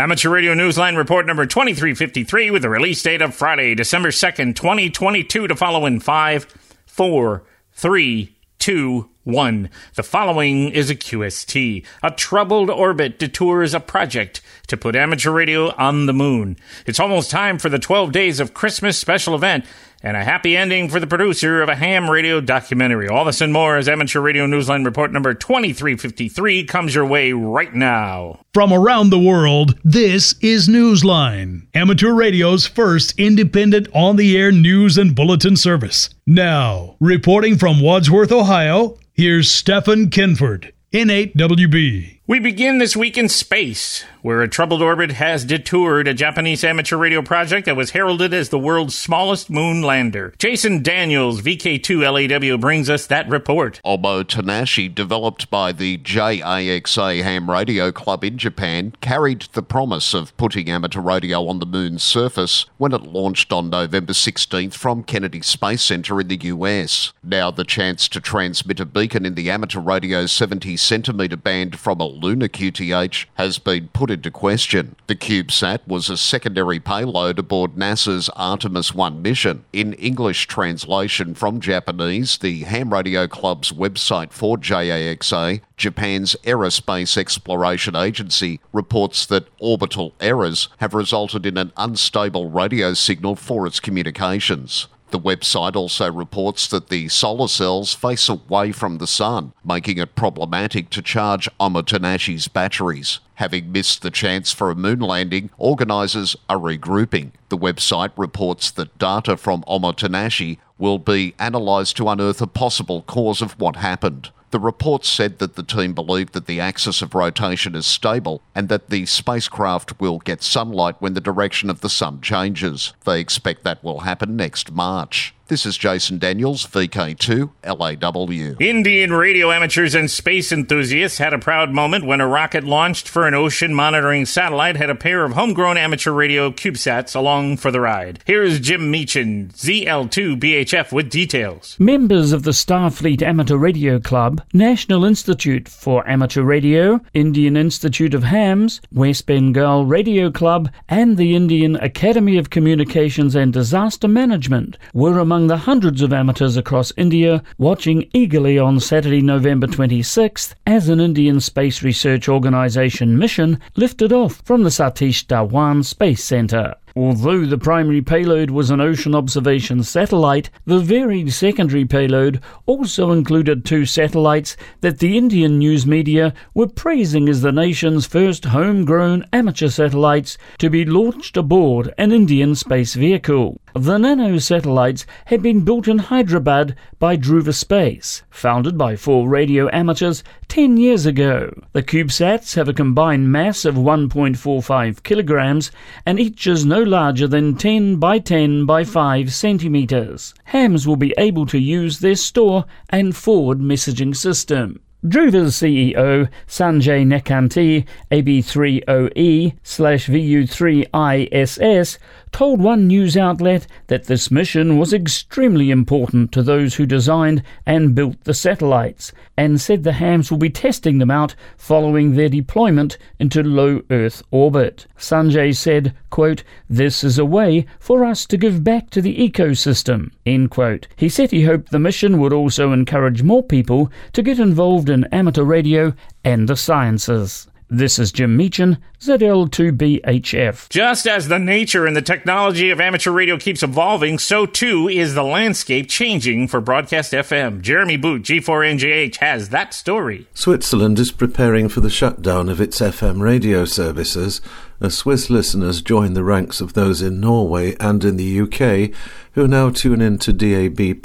Amateur Radio Newsline report number 2353 with the release date of Friday, December 2nd, 2022 to follow in 5, 4, 3, 2, 1. The following is a QST. A troubled orbit detours a project to put amateur radio on the moon. It's almost time for the 12 Days of Christmas special event and a happy ending for the producer of a ham radio documentary. All this and more as Amateur Radio Newsline report number 2353 comes your way right now. From around the world, this is Newsline, Amateur Radio's first independent on the air news and bulletin service. Now, reporting from Wadsworth, Ohio, here's Stephen Kinford, N8WB. We begin this week in space, where a troubled orbit has detoured a Japanese amateur radio project that was heralded as the world's smallest moon lander. Jason Daniels, VK2 LAW, brings us that report. Omotenashi, developed by the JAXA Ham Radio Club in Japan, carried the promise of putting amateur radio on the moon's surface when it launched on November 16th from Kennedy Space Center in the US. Now, the chance to transmit a beacon in the amateur radio's 70 centimeter band from a lunar QTH has been put into question. The CubeSat was a secondary payload aboard NASA's Artemis 1 mission. In English translation from Japanese, the Ham Radio Club's website for JAXA, Japan's Aerospace Exploration Agency, reports that orbital errors have resulted in an unstable radio signal for its communications. The website also reports that the solar cells face away from the sun, making it problematic to charge Omotenashi's batteries. Having missed the chance for a moon landing, organisers are regrouping. The website reports that data from Omotenashi will be analysed to unearth a possible cause of what happened. The report said that the team believed that the axis of rotation is stable and that the spacecraft will get sunlight when the direction of the sun changes. They expect that will happen next March. This is Jason Daniels, VK2 LAW. Indian radio amateurs and space enthusiasts had a proud moment when a rocket launched for an ocean monitoring satellite had a pair of homegrown amateur radio CubeSats along for the ride. Here's Jim Meachen, ZL2BHF, with details. Members of the Starfleet Amateur Radio Club, National Institute for Amateur Radio, Indian Institute of Hams, West Bengal Radio Club, and the Indian Academy of Communications and Disaster Management were among the hundreds of amateurs across India watching eagerly on Saturday, November 26th, as an Indian Space Research Organisation mission lifted off from the Satish Dhawan Space Centre. Although the primary payload was an ocean observation satellite, the varied secondary payload also included two satellites that the Indian news media were praising as the nation's first homegrown amateur satellites to be launched aboard an Indian space vehicle. The nano satellites had been built in Hyderabad by Dhruva Space, founded by four radio amateurs 10 years ago. The CubeSats have a combined mass of 1.45 kilograms and each is no larger than 10 by 10 by 5 centimeters. Hams will be able to use their store and forward messaging system. Dhruva's CEO, Sanjay Nekkanti, AB30E slash VU3ISS, told one news outlet that this mission was extremely important to those who designed and built the satellites, and said the hams will be testing them out following their deployment into low Earth orbit. Sanjay said, quote, This is a way for us to give back to the ecosystem. End quote. He said he hoped the mission would also encourage more people to get involved in amateur radio and the sciences. This is Jim Meachen, ZL2BHF. Just as the nature and the technology of amateur radio keeps evolving, so too is the landscape changing for broadcast FM. Jeremy Boot, G4NJH, has that story. Switzerland is preparing for the shutdown of its FM radio services as Swiss listeners join the ranks of those in Norway and in the UK who now tune in to DAB+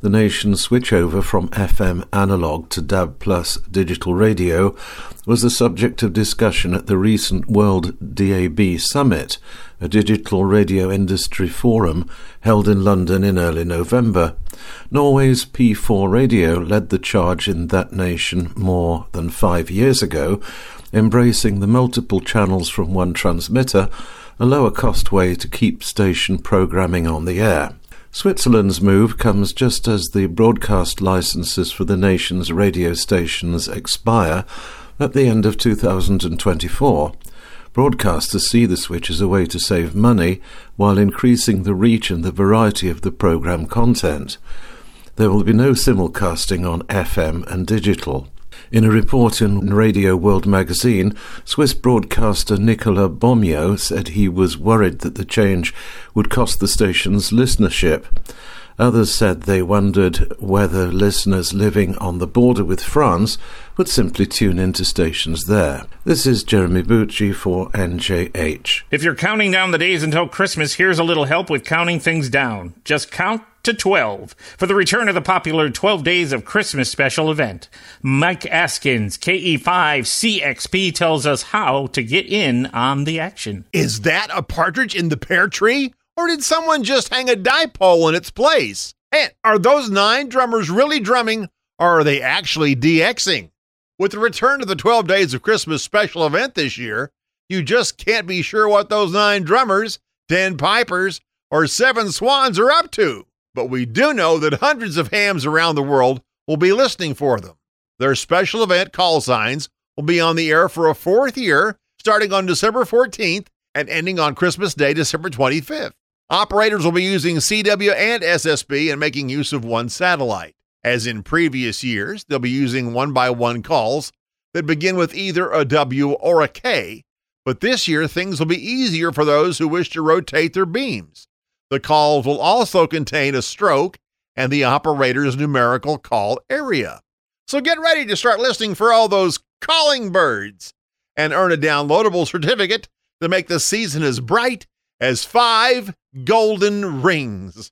the nation's switchover from FM analog to DAB Plus digital radio was the subject of discussion at the recent World DAB Summit, a digital radio industry forum held in London in early November. Norway's P4 Radio led the charge in that nation more than five years ago, embracing the multiple channels from one transmitter, a lower cost way to keep station programming on the air. Switzerland's move comes just as the broadcast licenses for the nation's radio stations expire at the end of 2024. Broadcasters see the switch as a way to save money while increasing the reach and the variety of the programme content. There will be no simulcasting on FM and digital. In a report in Radio World magazine, Swiss broadcaster Nicola Bomio said he was worried that the change would cost the station's listenership. Others said they wondered whether listeners living on the border with France would simply tune into stations there. This is Jeremy Boot G4NJH. If you're counting down the days until Christmas, here's a little help with counting things down. Just count to 12 for the return of the popular 12 Days of Christmas special event. Mike Askins, KE5CXP, tells us how to get in on the action. Is that a partridge in the pear tree? Or did someone just hang a dipole in its place? And are those nine drummers really drumming, or are they actually DXing? With the return of the 12 Days of Christmas special event this year, you just can't be sure what those nine drummers, 10 pipers, or seven swans are up to. But we do know that hundreds of hams around the world will be listening for them. Their special event call signs will be on the air for a fourth year, starting on December 14th and ending on Christmas Day, December 25th. Operators will be using CW and SSB and making use of one satellite. As in previous years, they'll be using one by one calls that begin with either a W or a K, but this year things will be easier for those who wish to rotate their beams. The calls will also contain a stroke and the operator's numerical call area. So get ready to start listening for all those calling birds and earn a downloadable certificate to make the season as bright as five golden rings.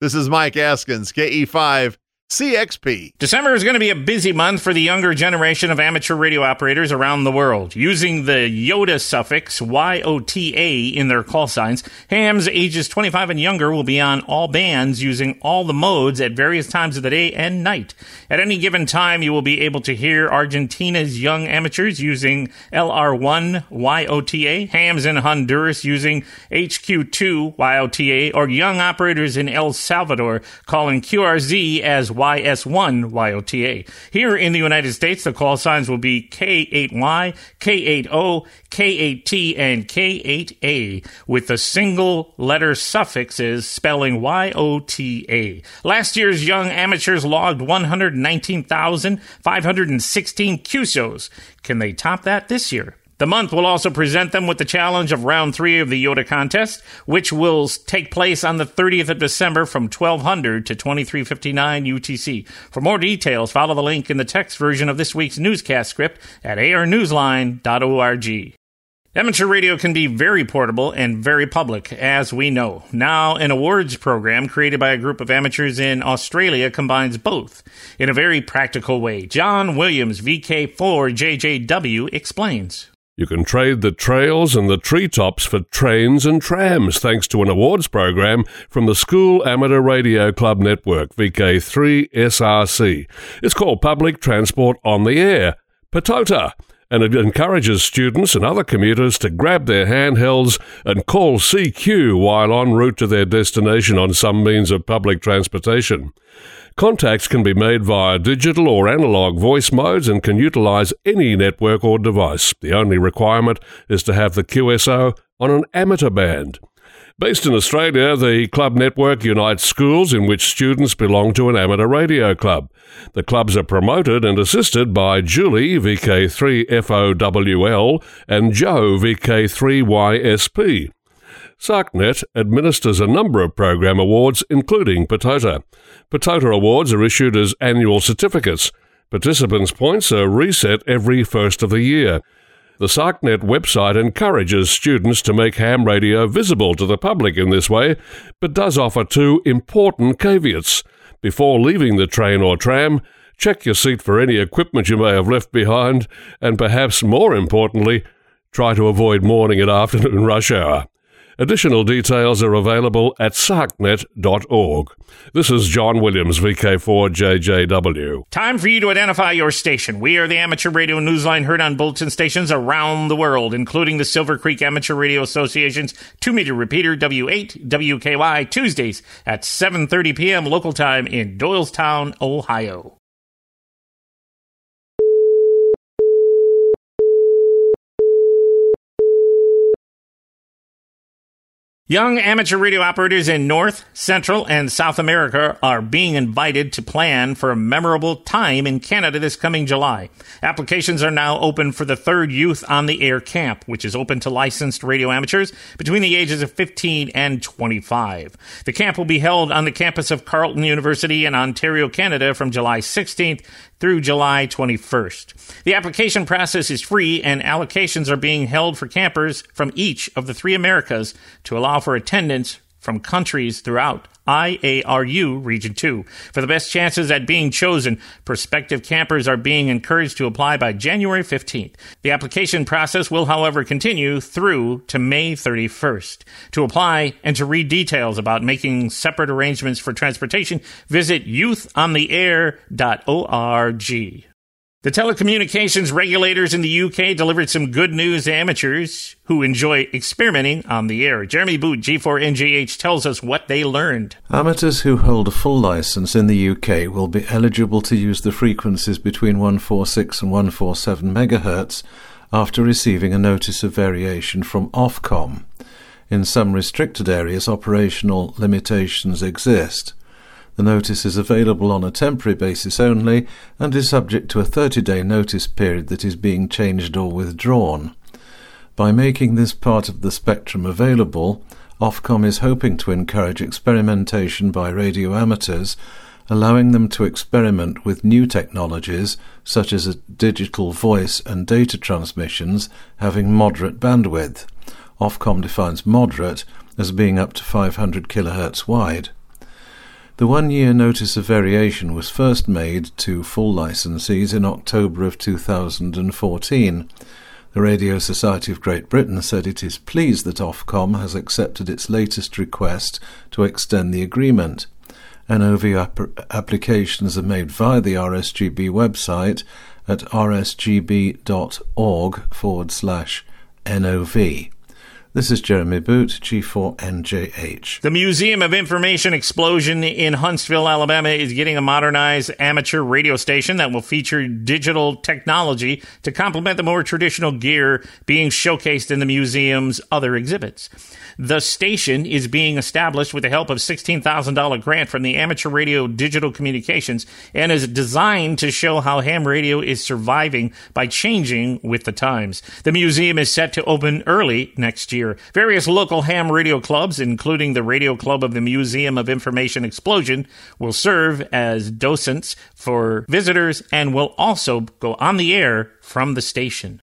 This is Mike Askins, KE5 CXP. December is going to be a busy month for the younger generation of amateur radio operators around the world. Using the YOTA suffix, YOTA, in their call signs, hams ages 25 and younger will be on all bands using all the modes at various times of the day and night. At any given time, you will be able to hear Argentina's young amateurs using LR1 YOTA, hams in Honduras using HQ2 YOTA, or young operators in El Salvador calling QRZ as YS1 YOTA. Here in the United States, the call signs will be K8Y, K80, K8T, and K8A with the single letter suffixes spelling YOTA. Last year's young amateurs logged 119,516 QSOs. Can they top that this year? The month will also present them with the challenge of round three of the YOTA contest, which will take place on the 30th of December from 1200 to 2359 UTC. For more details, follow the link in the text version of this week's newscast script at arnewsline.org. Amateur radio can be very portable and very public, as we know. Now, an awards program created by a group of amateurs in Australia combines both in a very practical way. John Williams, VK4JJW, explains. You can trade the trails and the treetops for trains and trams thanks to an awards program from the School Amateur Radio Club Network, VK3SRC. It's called Public Transport on the Air, PTOTA, and it encourages students and other commuters to grab their handhelds and call CQ while en route to their destination on some means of public transportation. Contacts can be made via digital or analog voice modes and can utilize any network or device. The only requirement is to have the QSO on an amateur band. Based in Australia, the club network unites schools in which students belong to an amateur radio club. The clubs are promoted and assisted by Julie, VK3FOWL, and Joe, VK3YSP. SARCnet administers a number of program awards, including PTOTA. PTOTA awards are issued as annual certificates. Participants' points are reset every first of the year. The SARCnet website encourages students to make ham radio visible to the public in this way, but does offer two important caveats. Before leaving the train or tram, check your seat for any equipment you may have left behind, and perhaps more importantly, try to avoid morning and afternoon rush hour. Additional details are available at sarcnet.org. This is John Williams, VK4JJW. Time for you to identify your station. We are the amateur radio newsline heard on bulletin stations around the world, including the Silver Creek Amateur Radio Association's 2-meter repeater W8 WKY Tuesdays at 7:30 p.m. local time in Doylestown, Ohio. Young amateur radio operators in North, Central, and South America are being invited to plan for a memorable time in Canada this coming July. Applications are now open for the third Youth on the Air Camp, which is open to licensed radio amateurs between the ages of 15 and 25. The camp will be held on the campus of Carleton University in Ontario, Canada from July 16th through July 21st. The application process is free and allocations are being held for campers from each of the three Americas to allow for attendance from countries throughout IARU Region 2. For the best chances at being chosen, prospective campers are being encouraged to apply by January 15th. The application process will, however, continue through to May 31st. To apply and to read details about making separate arrangements for transportation, visit youthontheair.org. The telecommunications regulators in the UK delivered some good news to amateurs who enjoy experimenting on the air. Jeremy Boot, G4NJH, tells us what they learned. Amateurs who hold a full license in the UK will be eligible to use the frequencies between 146 and 147 MHz after receiving a notice of variation from Ofcom. In some restricted areas, operational limitations exist. The notice is available on a temporary basis only and is subject to a 30 day notice period that is being changed or withdrawn. By making this part of the spectrum available, Ofcom is hoping to encourage experimentation by radio amateurs, allowing them to experiment with new technologies such as digital voice and data transmissions having moderate bandwidth. Ofcom defines moderate as being up to 500 kHz wide. The one year notice of variation was first made to full licensees in October of 2014. The Radio Society of Great Britain said it is pleased that Ofcom has accepted its latest request to extend the agreement. NOV ap- applications are made via the RSGB website at rsgb.org forward slash NOV. This is Jeremy Boot, G4NJH. The Museum of Information Explosion in Huntsville, Alabama is getting a modernized amateur radio station that will feature digital technology to complement the more traditional gear being showcased in the museum's other exhibits. The station is being established with the help of $16,000 grant from the Amateur Radio Digital Communications and is designed to show how ham radio is surviving by changing with the times. The museum is set to open early next year. Various local ham radio clubs, including the Radio Club of the Museum of Information Explosion, will serve as docents for visitors and will also go on the air from the station.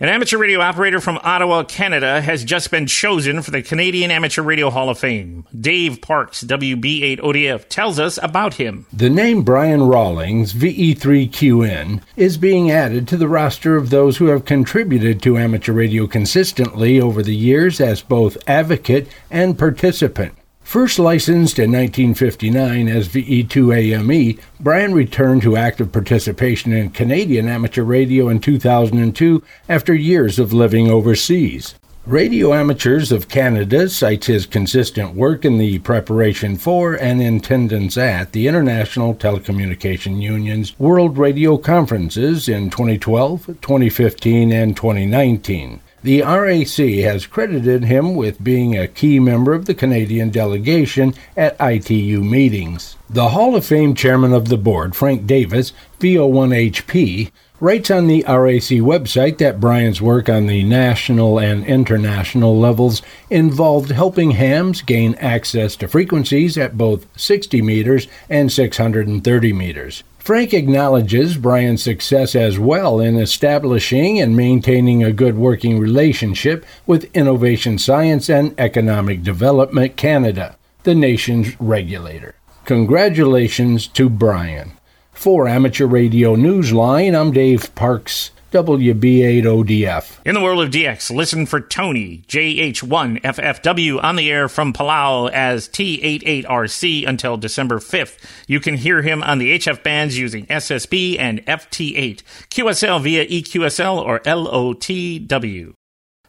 An amateur radio operator from Ottawa, Canada, has just been chosen for the Canadian Amateur Radio Hall of Fame. Dave Parks, WB8ODF, tells us about him. The name Brian Rawlings, VE3QN, is being added to the roster of those who have contributed to amateur radio consistently over the years as both advocate and participant. First licensed in 1959 as VE2AME, Brian returned to active participation in Canadian amateur radio in 2002 after years of living overseas. Radio Amateurs of Canada cites his consistent work in the preparation for and attendance at the International Telecommunication Union's World Radio Conferences in 2012, 2015, and 2019. The RAC has credited him with being a key member of the Canadian delegation at ITU meetings. The Hall of Fame chairman of the board, Frank Davis, VO1HP, writes on the RAC website that Brian's work on the national and international levels involved helping hams gain access to frequencies at both 60 meters and 630 meters. Frank acknowledges Brian's success as well in establishing and maintaining a good working relationship with Innovation Science and Economic Development Canada, the nation's regulator. Congratulations to Brian. For Amateur Radio Newsline, I'm Dave Parks. WB8ODF. In the world of DX, listen for Tony, JH1FFW, on the air from Palau as T88RC until December 5th. You can hear him on the HF bands using SSB and FT8, QSL via EQSL or LOTW.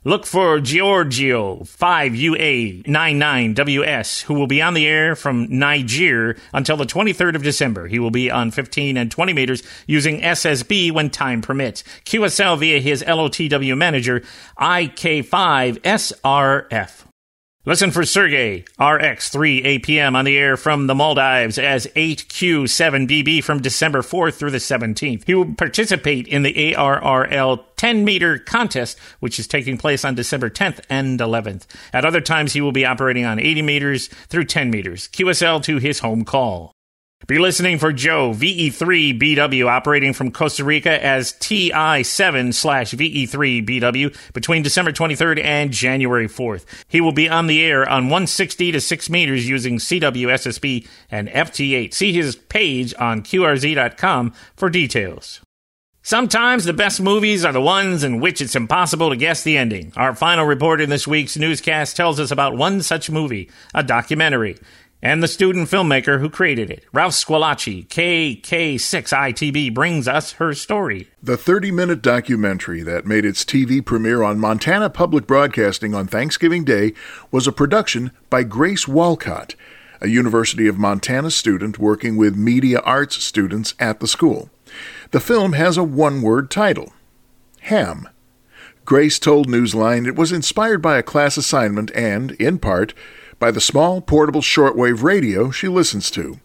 Look for Giorgio 5UA99WS, who will be on the air from Niger until the 23rd of December. He will be on 15 and 20 meters using SSB when time permits. QSL via his LOTW manager, IK5SRF. Listen for Sergey RX3 APM on the air from the Maldives as 8Q7BB from December 4th through the 17th. He will participate in the ARRL 10 meter contest, which is taking place on December 10th and 11th. At other times, he will be operating on 80 meters through 10 meters. QSL to his home call. Be listening for Joe, VE3BW, operating from Costa Rica as TI7 slash VE3BW between December 23rd and January 4th. He will be on the air on 160 to 6 meters using CWSSB and FT8. See his page on QRZ.com for details. Sometimes the best movies are the ones in which it's impossible to guess the ending. Our final report in this week's newscast tells us about one such movie, a documentary and the student filmmaker who created it. Ralph Squillace, KK6ITB, brings us her story. The 30 minute documentary that made its TV premiere on Montana Public Broadcasting on Thanksgiving Day was a production by Grace Walcott, a University of Montana student working with media arts students at the school. The film has a one word title Ham. Grace told Newsline it was inspired by a class assignment and, in part, by the small portable shortwave radio she listens to.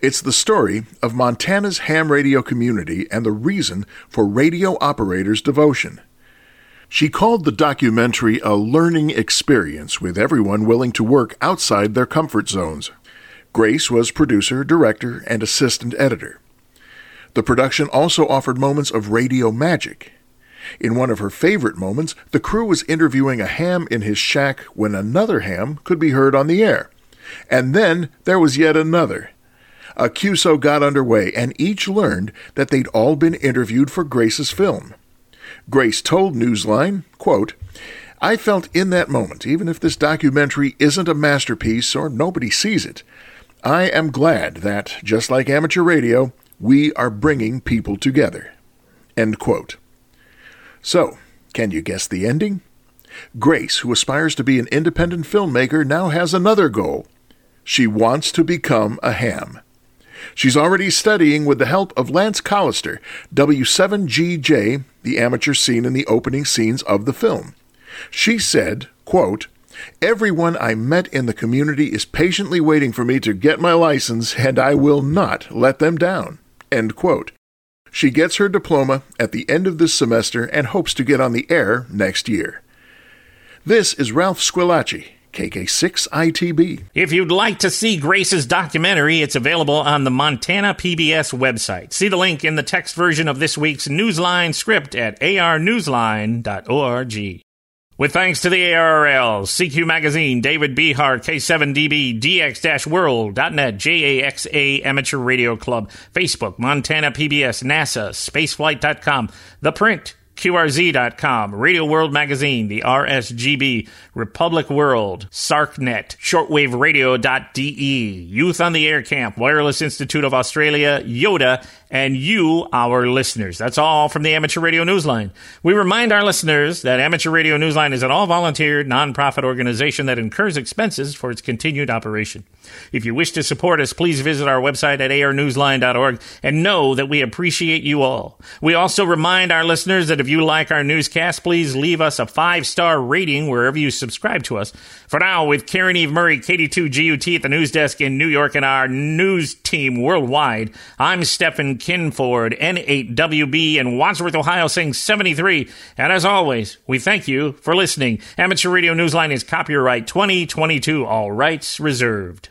It's the story of Montana's ham radio community and the reason for radio operators' devotion. She called the documentary a learning experience with everyone willing to work outside their comfort zones. Grace was producer, director, and assistant editor. The production also offered moments of radio magic in one of her favorite moments, the crew was interviewing a ham in his shack when another ham could be heard on the air. And then there was yet another. A QSO got underway, and each learned that they'd all been interviewed for Grace's film. Grace told Newsline, quote, I felt in that moment, even if this documentary isn't a masterpiece or nobody sees it, I am glad that, just like amateur radio, we are bringing people together. End quote. So, can you guess the ending? Grace, who aspires to be an independent filmmaker, now has another goal. She wants to become a ham. She's already studying with the help of Lance Collister, W7GJ, the amateur seen in the opening scenes of the film. She said, quote, Everyone I met in the community is patiently waiting for me to get my license, and I will not let them down. End quote. She gets her diploma at the end of this semester and hopes to get on the air next year. This is Ralph Squillace, KK6ITB. If you'd like to see Grace's documentary, it's available on the Montana PBS website. See the link in the text version of this week's Newsline script at arnewsline.org. With thanks to the ARRL, CQ Magazine, David Behar, K7DB, DX-World.net, JAXA Amateur Radio Club, Facebook, Montana PBS, NASA, Spaceflight.com, The Print, QRZ.com, Radio World Magazine, the RSGB, Republic World, SARCnet, ShortwaveRadio.de, Youth on the Air Camp, Wireless Institute of Australia, YOTA, and you, our listeners. That's all from the Amateur Radio Newsline. We remind our listeners that Amateur Radio Newsline is an all volunteer, nonprofit organization that incurs expenses for its continued operation. If you wish to support us, please visit our website at arnewsline.org and know that we appreciate you all. We also remind our listeners that if you like our newscast, please leave us a five star rating wherever you subscribe to us. For now, with Caryn Eve Murray, KD2GUT at the news desk in New York, and our news team worldwide, I'm Stephen Kinford, N8WB in Wadsworth, Ohio, saying 73. And as always, we thank you for listening. Amateur Radio Newsline is copyright 2022, all rights reserved.